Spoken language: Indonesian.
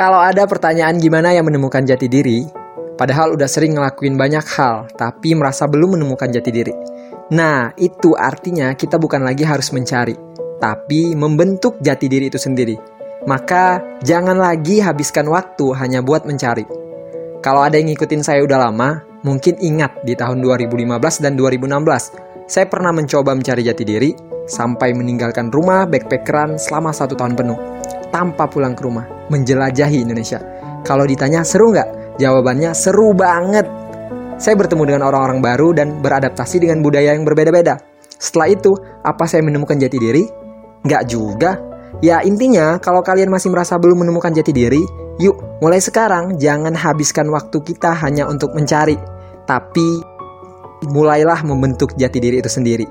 Kalau ada pertanyaan gimana yang menemukan jati diri, padahal udah sering ngelakuin banyak hal, tapi merasa belum menemukan jati diri. Nah, itu artinya kita bukan lagi harus mencari, tapi membentuk jati diri itu sendiri. Maka, jangan lagi habiskan waktu hanya buat mencari. Kalau ada yang ngikutin saya udah lama, mungkin ingat di tahun 2015 dan 2016, saya pernah mencoba mencari jati diri, sampai meninggalkan rumah backpackeran selama satu tahun penuh, tanpa pulang ke rumah, menjelajahi Indonesia. Kalau ditanya seru nggak? Jawabannya seru banget. Saya bertemu dengan orang-orang baru dan beradaptasi dengan budaya yang berbeda-beda. Setelah itu, apa saya menemukan jati diri? Nggak juga. Ya intinya, kalau kalian masih merasa belum menemukan jati diri, yuk mulai sekarang jangan habiskan waktu kita hanya untuk mencari. Tapi mulailah membentuk jati diri itu sendiri.